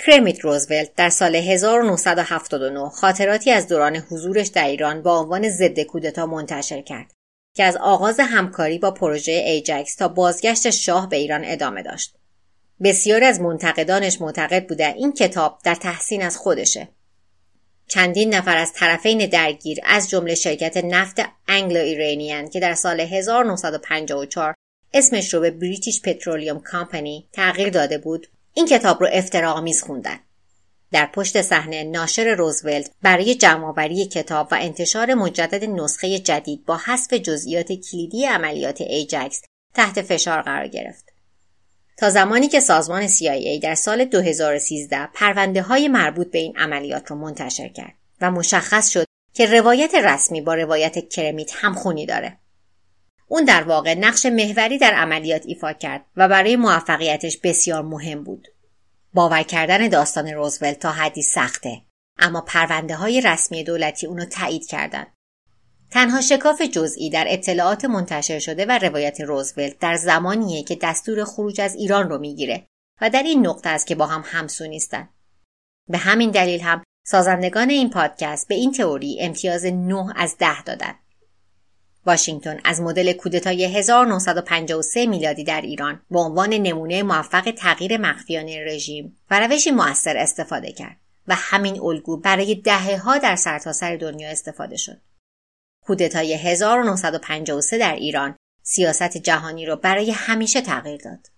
کرمیت روزولت در سال 1979 خاطراتی از دوران حضورش در ایران با عنوان ضد کودتا منتشر کرد که از آغاز همکاری با پروژه ایجکس تا بازگشت شاه به ایران ادامه داشت. بسیاری از منتقدانش معتقد بودن این کتاب در تحسین از خودشه. چندین نفر از طرفین درگیر از جمله شرکت نفت انگلو ایرانیان که در سال 1954 اسمش رو به بریتیش پترولیوم کامپنی تغییر داده بود این کتاب رو افتراآمیز خوندن در پشت صحنه ناشر روزولت برای جمعآوری کتاب و انتشار مجدد نسخه جدید با حذف جزئیات کلیدی عملیات ایجکس تحت فشار قرار گرفت تا زمانی که سازمان CIA در سال 2013 پرونده های مربوط به این عملیات را منتشر کرد و مشخص شد که روایت رسمی با روایت کرمیت همخونی داره. اون در واقع نقش محوری در عملیات ایفا کرد و برای موفقیتش بسیار مهم بود. باور کردن داستان روزولت تا حدی سخته اما پرونده های رسمی دولتی اونو تایید کردند تنها شکاف جزئی در اطلاعات منتشر شده و روایت روزولت در زمانیه که دستور خروج از ایران رو می‌گیره و در این نقطه است که با هم همسو نیستن. به همین دلیل هم سازندگان این پادکست به این تئوری امتیاز 9 از 10 دادند. واشنگتن از مدل کودتای 1953 میلادی در ایران به عنوان نمونه موفق تغییر مخفیانه رژیم و روشی موثر استفاده کرد و همین الگو برای دهه ها در سرتاسر سر دنیا استفاده شد. کودتای 1953 در ایران سیاست جهانی را برای همیشه تغییر داد.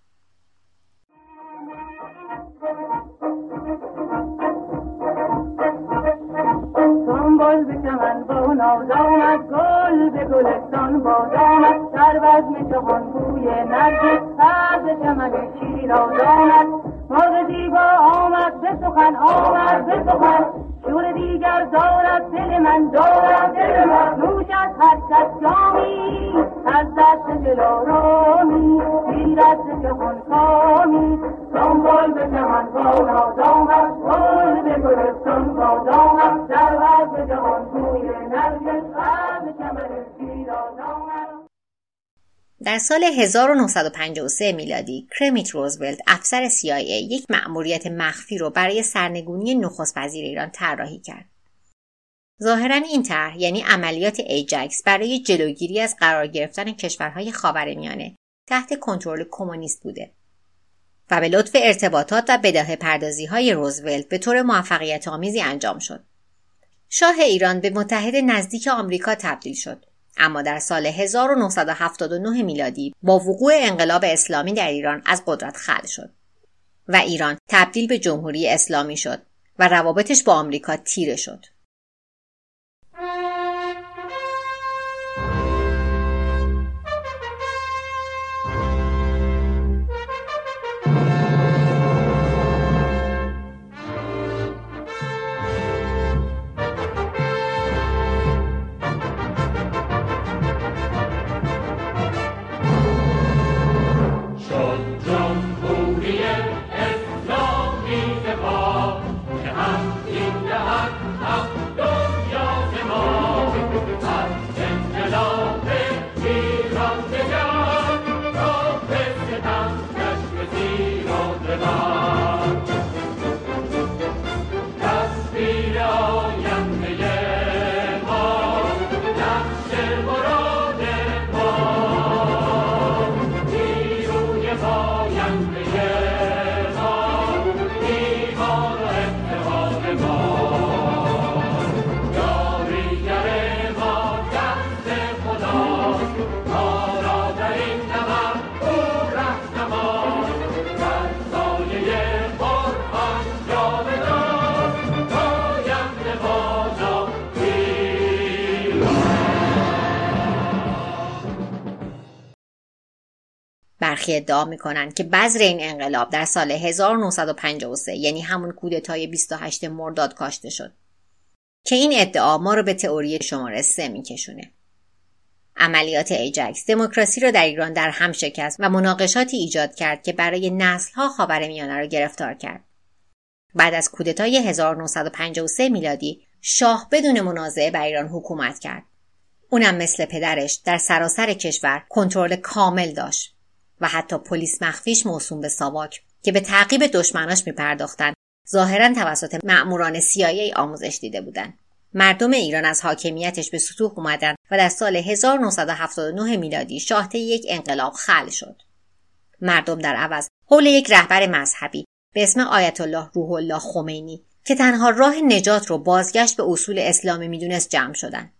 ناز آمد گل به گلستان باز آمد در بزم چهان بوی نرگس از چمن شیراز آمد مرغ زیبا آمد به سخن آمد به سخن. شور دیگر دارد دل من دارد دل من. نوش از هر کس جامی از دست دل آرامی گیرد ز در سال 1953 میلادی کرمیت روزولت افسر CIA یک مأموریت مخفی رو برای سرنگونی نخست وزیر ایران طراحی کرد. ظاهرا این طرح یعنی عملیات ایجکس برای جلوگیری از قرار گرفتن کشورهای خاورمیانه تحت کنترل کمونیست بوده و به لطف ارتباطات و بداه پردازی های روزولت به طور موفقیت آمیزی انجام شد. شاه ایران به متحد نزدیک آمریکا تبدیل شد اما در سال 1979 میلادی با وقوع انقلاب اسلامی در ایران از قدرت خل شد و ایران تبدیل به جمهوری اسلامی شد و روابطش با آمریکا تیره شد. برخی ادعا می‌کنند که بذر این انقلاب در سال 1953 یعنی همون کودتای 28 مرداد کاشته شد که این ادعا ما رو به تئوری شماره سه میکشونه. عملیات ایجکس دموکراسی را در ایران در هم شکست و مناقشاتی ایجاد کرد که برای نسلها خاورمیانه را گرفتار کرد. بعد از کودتای 1953 میلادی شاه بدون منازعه بر ایران حکومت کرد. اونم مثل پدرش در سراسر کشور کنترل کامل داشت. و حتی پلیس مخفیش موسوم به ساواک که به تعقیب دشمناش میپرداختند. ظاهرا توسط مأموران CIA آموزش دیده بودند. مردم ایران از حاکمیتش به سطوح اومدن و در سال 1979 میلادی شاهد یک انقلاب خل شد. مردم در عوض حول یک رهبر مذهبی به اسم آیت الله روح الله خمینی که تنها راه نجات رو بازگشت به اصول اسلامی می‌دونست جمع شدن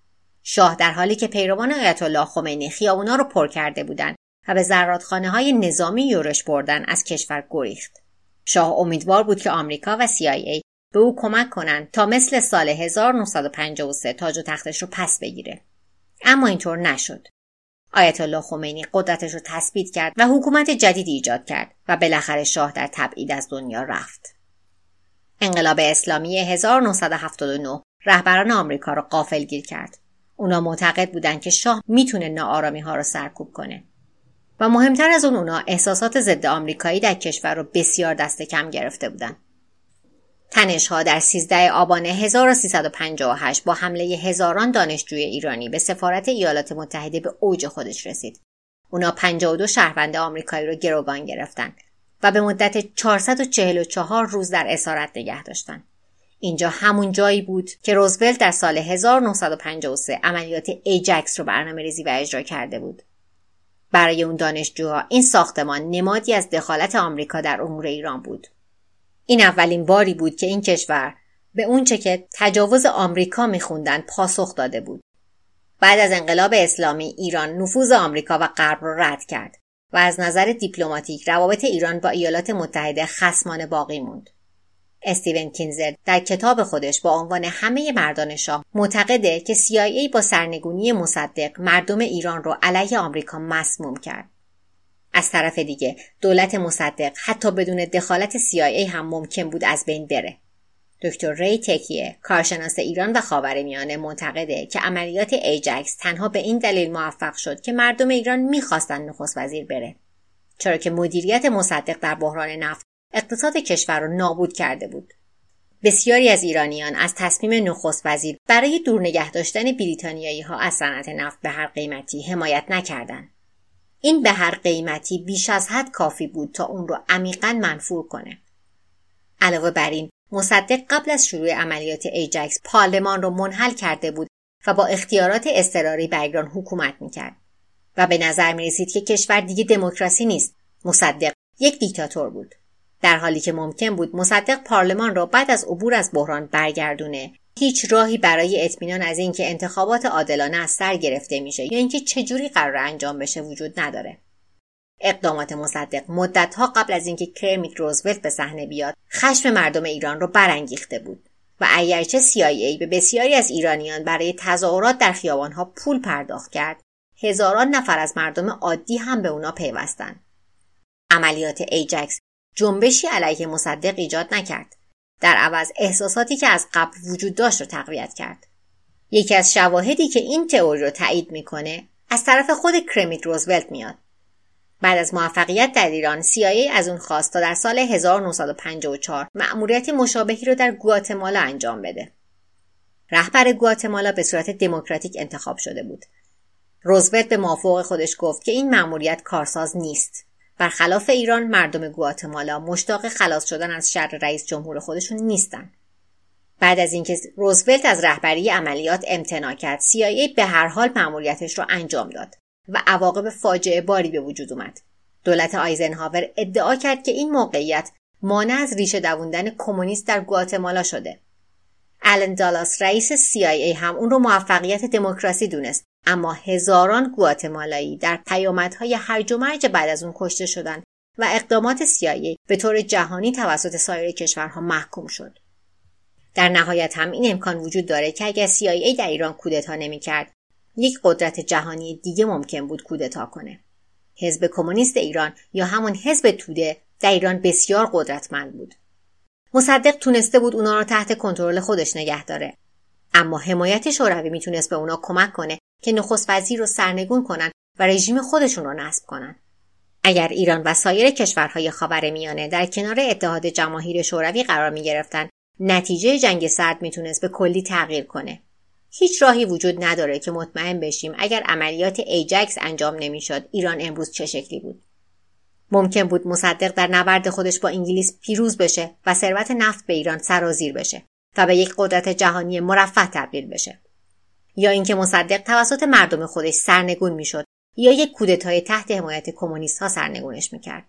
شاه در حالی که پیروان آیت الله خمینی خیابونا رو پر کرده بودند و به زرادخانه های نظامی یورش بردن از کشور گریخت. شاه امیدوار بود که آمریکا و CIA به او کمک کنند تا مثل سال 1953 تاج و تختش رو پس بگیره. اما اینطور نشد. آیت الله خمینی قدرتش رو تثبیت کرد و حکومت جدید ایجاد کرد و بالاخره شاه در تبعید از دنیا رفت. انقلاب اسلامی 1979 رهبران آمریکا را قافلگیر کرد. اونا معتقد بودند که شاه می‌تونه ناآرامی ها را سرکوب کنه. و مهمتر از اون اونا احساسات ضد آمریکایی در کشور رو بسیار دست کم گرفته بودن. تنشها در 13 آبان 1358 با حمله هزاران دانشجوی ایرانی به سفارت ایالات متحده به اوج خودش رسید. اونا 52 شهروند آمریکایی رو گروگان گرفتن و به مدت 444 روز در اسارت نگه داشتن. اینجا همون جایی بود که روزولت در سال 1953 عملیات ایجکس رو برنامه ریزی و اجرا کرده بود. برای اون دانشجوها این ساختمان نمادی از دخالت آمریکا در امور ایران بود. این اولین باری بود که این کشور به اونچه که تجاوز آمریکا میخوندن پاسخ داده بود. بعد از انقلاب اسلامی ایران نفوذ آمریکا و غرب را رد کرد و از نظر دیپلماتیک روابط ایران با ایالات متحده خسمان باقی موند. استیون کینزر در کتاب خودش با عنوان همه مردان شاه معتقده که CIA با سرنگونی مصدق مردم ایران رو علیه آمریکا مسموم کرد. از طرف دیگه دولت مصدق حتی بدون دخالت CIA هم ممکن بود از بین بره. دکتر ری تکیه کارشناس ایران و خاورمیانه معتقده که عملیات ایجکس تنها به این دلیل موفق شد که مردم ایران می‌خواستن نخست وزیر بره چرا که مدیریت مصدق در بحران نفت اقتصاد کشور را نابود کرده بود بسیاری از ایرانیان از تصمیم نخست وزیر برای دور نگه داشتن بریتانیایی ها از صنعت نفت به هر قیمتی حمایت نکردند. این به هر قیمتی بیش از حد کافی بود تا اون رو عمیقا منفور کنه. علاوه بر این مصدق قبل از شروع عملیات ایجکس پارلمان را منحل کرده بود و با اختیارات اضطراری بر ایران حکومت می‌کرد و به نظر می رسید که کشور دیگه دموکراسی نیست مصدق یک دیکتاتور بود در حالی که ممکن بود مصدق پارلمان را بعد از عبور از بحران برگردونه. هیچ راهی برای اطمینان از اینکه انتخابات عادلانه از سر گرفته میشه یا اینکه چجوری قرار انجام بشه وجود نداره. اقدامات مصدق مدتها قبل از اینکه کرمیت روزولت به صحنه بیاد خشم مردم ایران را برانگیخته بود و اگرچه CIA به بسیاری از ایرانیان برای تظاهرات در خیابانها پول پرداخت کرد. هزاران نفر از مردم عادی هم به اونا پیوستند عملیات ایجکس جنبشی علیه مصدق ایجاد نکرد در عوض احساساتی که از قبل وجود داشت رو تقویت کرد یکی از شواهدی که این تئوری رو تایید می‌کنه از طرف خود کرمیت روزولت میاد بعد از موفقیت در ایران CIA از اون خواست تا در سال 1954 مأموریت مشابهی رو در گواتمالا انجام بده. رهبر گواتمالا به صورت دموکراتیک انتخاب شده بود. روزولت به موافق خودش گفت که این مأموریت کارساز نیست. برخلاف ایران مردم گواتمالا مشتاق خلاص شدن از شر رئیس جمهور خودشون نیستن. بعد از اینکه روزولت از رهبری عملیات امتناع کرد CIA به هر حال مأموریتش رو انجام داد. و عواقب فاجعه باری به وجود اومد. دولت آیزنهاور ادعا کرد که این موقعیت مانع از ریشه دووندن کمونیست در گواتمالا شده. آلن دالاس رئیس CIA هم اون رو موفقیت دموکراسی دونست اما هزاران گواتمالایی در پیامدهای هرج و مرج بعد از اون کشته شدند و اقدامات CIA به طور جهانی توسط سایر کشورها محکوم شد. در نهایت هم این امکان وجود داره که اگر CIA در ایران کودتا نمی‌کرد یک قدرت جهانی دیگه ممکن بود کودتا کنه. حزب کمونیست ایران یا همون حزب توده در ایران بسیار قدرتمند بود. مصدق تونسته بود اونا رو تحت کنترل خودش نگه داره. اما حمایت شوروی می‌تونست به اونا کمک کنه که نخست وزیر رو سرنگون کنن و رژیم خودشون رو نصب کنن. اگر ایران و سایر کشورهای خاورمیانه در کنار اتحاد جماهیر شوروی قرار می گرفتن نتیجه جنگ سرد می‌تونست به کلی تغییر کنه. هیچ راهی وجود نداره که مطمئن بشیم اگر عملیات ایجکس انجام نمی‌شد ایران امروز چه شکلی بود. ممکن بود مصدق در نبرد خودش با انگلیس پیروز بشه و ثروت نفت به ایران سرازیر بشه و به یک قدرت جهانی مرفه تبدیل بشه. یا اینکه مصدق توسط مردم خودش سرنگون می‌شد یا یک کودتای تحت حمایت کمونیست ها سرنگونش می‌کرد.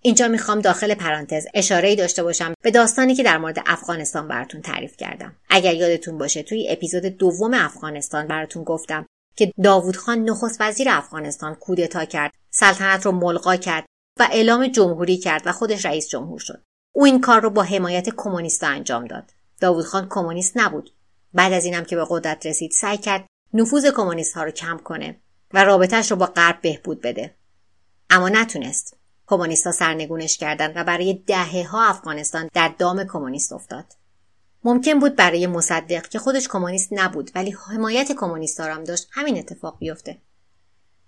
اینجا می‌خوام داخل پرانتز اشاره داشته باشم به داستانی که در مورد افغانستان براتون تعریف کردم. اگر یادتون باشه توی اپیزود دوم افغانستان براتون گفتم که داوود خان نخست وزیر افغانستان کودتا کرد سلطنت رو ملغا کرد و اعلام جمهوری کرد و خودش رئیس جمهور شد. او این کار رو با حمایت کمونیست انجام داد. داوود خان کمونیست نبود. بعد از اینم که به قدرت رسید سعی کرد نفوذ کمونیست ها رو کم کنه و رابطهش رو با غرب بهبود بده اما نتونست کمونیستها سرنگونش کردند و برای دهه ها افغانستان در دام کمونیست افتاد. ممکن بود برای مصدق که خودش کمونیست نبود ولی حمایت کمونیست هم داشت همین اتفاق بیفته.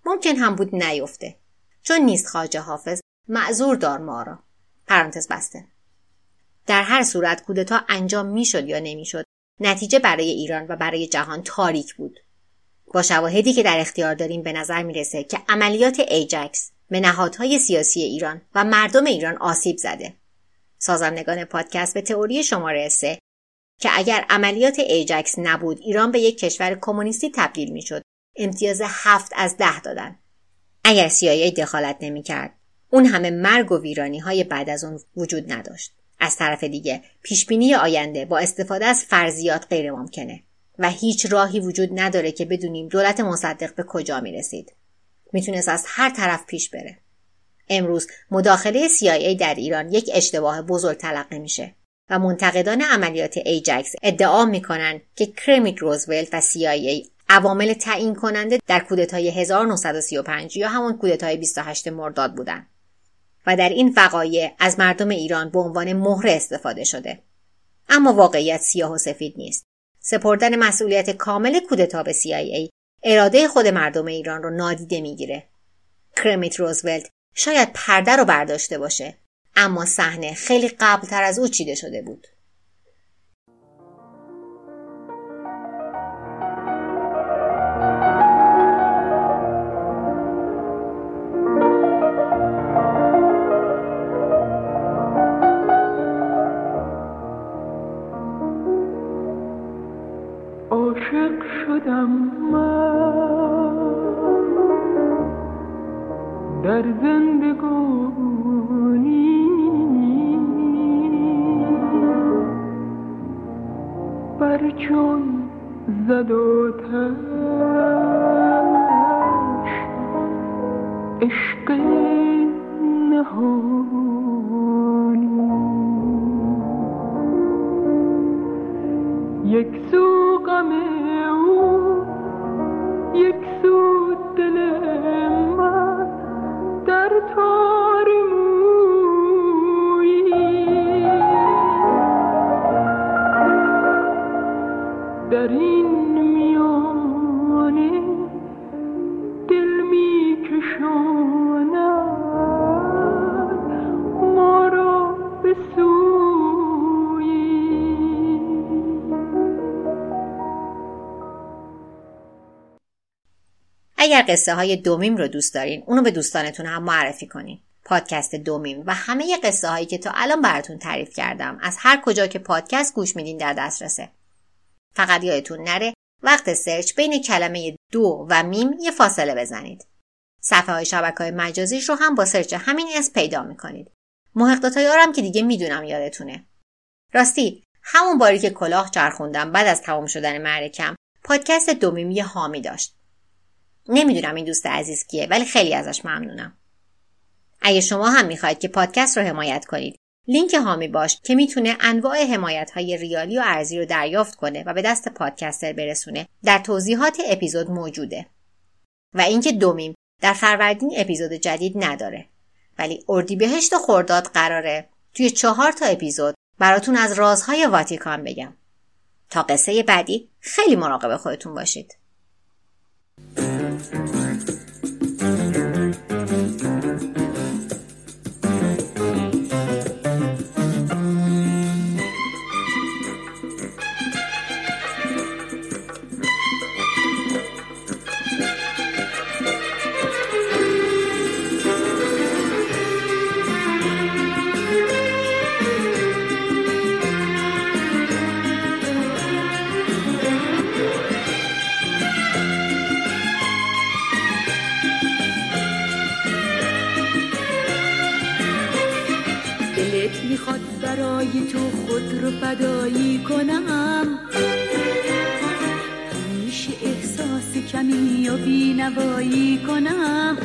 ممکن هم بود نیفته. چون نیست خواجه حافظ معذور دار ما را. پرانتز بسته. در هر صورت کودتا انجام می‌شد یا نمی‌شد نتیجه برای ایران و برای جهان تاریک بود. با شواهدی که در اختیار داریم به نظر می‌رسه که عملیات ایجکس به نهادهای سیاسی ایران و مردم ایران آسیب زده. سازندگان پادکست به تئوری شماره سه که اگر عملیات ایجکس نبود ایران به یک کشور کمونیستی تبدیل می‌شد امتیاز هفت از ده دادن اگر CIA دخالت نمی‌کرد اون همه مرگ و ویرانی های بعد از اون وجود نداشت از طرف دیگه پیشبینی آینده با استفاده از فرضیات غیر ممکنه و هیچ راهی وجود نداره که بدونیم دولت مصدق به کجا می رسید. می‌تونست از هر طرف پیش بره. امروز مداخله CIA در ایران یک اشتباه بزرگ تلقی میشه و منتقدان عملیات ایجکس ادعا می‌کنن که کرمیت روزولت و CIA عوامل تعیین کننده در کودتای 1935 یا همون کودتای 28 مرداد بودند. و در این وقایع از مردم ایران به عنوان مهره استفاده شده. اما واقعیت سیاه و سفید نیست. سپردن مسئولیت کامل کودتا به CIA اراده خود مردم ایران رو نادیده می‌گیره. کرمیت روزولت شاید پرده رو برداشته باشه اما صحنه خیلی قبلتر از او چیده شده بود. قصه های دو میم رو دوست دارین اونو به دوستانتون هم معرفی کنین. پادکست دو میم. و همه قصه هایی که تا الان براتون تعریف کردم از هر کجا که پادکست گوش میدین در دسترسه. فقط یادتون نره وقت search بین کلمه دو و میم یه فاصله بزنید. صفحه های شبکه های مجازیش رو هم با search همین اسم پیدا می‌کنید. هم که دیگه می‌دونم یادتونه. راستی همون باری که کلاه چرخوندم بعد از تمام شدن معرکم پادکست دومیم یه حامی داشت. نمی‌دونم این دوست عزیز کیه ولی خیلی ازش ممنونم. اگه شما هم می‌خواید که پادکست رو حمایت کنید لینک حامی باش که می‌تونه انواع حمایت های ریالی و ارزی رو دریافت کنه و به دست پادکستر برسونه در توضیحات اپیزود موجوده. و اینکه دومیم در فروردین اپیزود جدید نداره ولی اردیبهشت و خرداد قراره توی چهار تا اپیزود براتون از رازهای واتیکان بگم. تا قصه بعدی خیلی مراقب خودتون باشید. Thank you. فدایی کنم. همیشه احساس کمی و بینوایی کنم.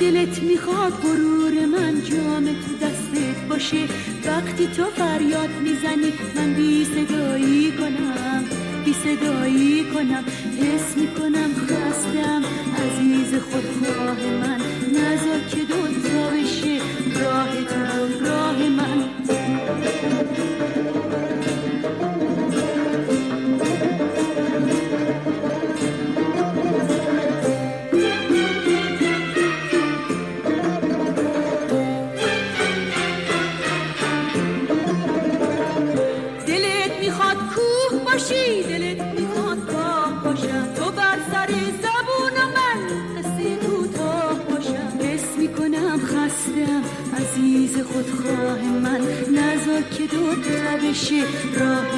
دلت می‌خواد غرور من جام تو دستت باشه. وقتی تو فریاد می‌زنی من بی صدایی کنم. بی صدایی کنم. حس می‌کنم خستم. عزیز خودخواه من نزار که دوتا بشه. راه تو راه من. Thank you. 是我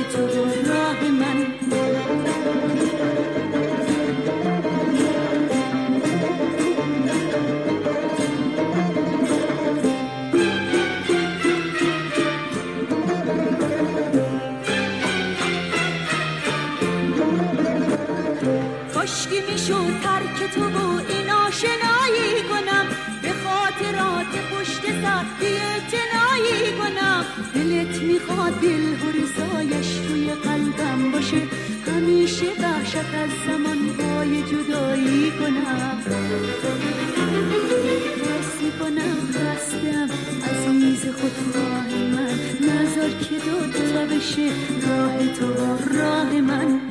کنم بس می‌کنم خستم از میز خود خواهی من. نظر که دوتا بشه. راه تو راه من.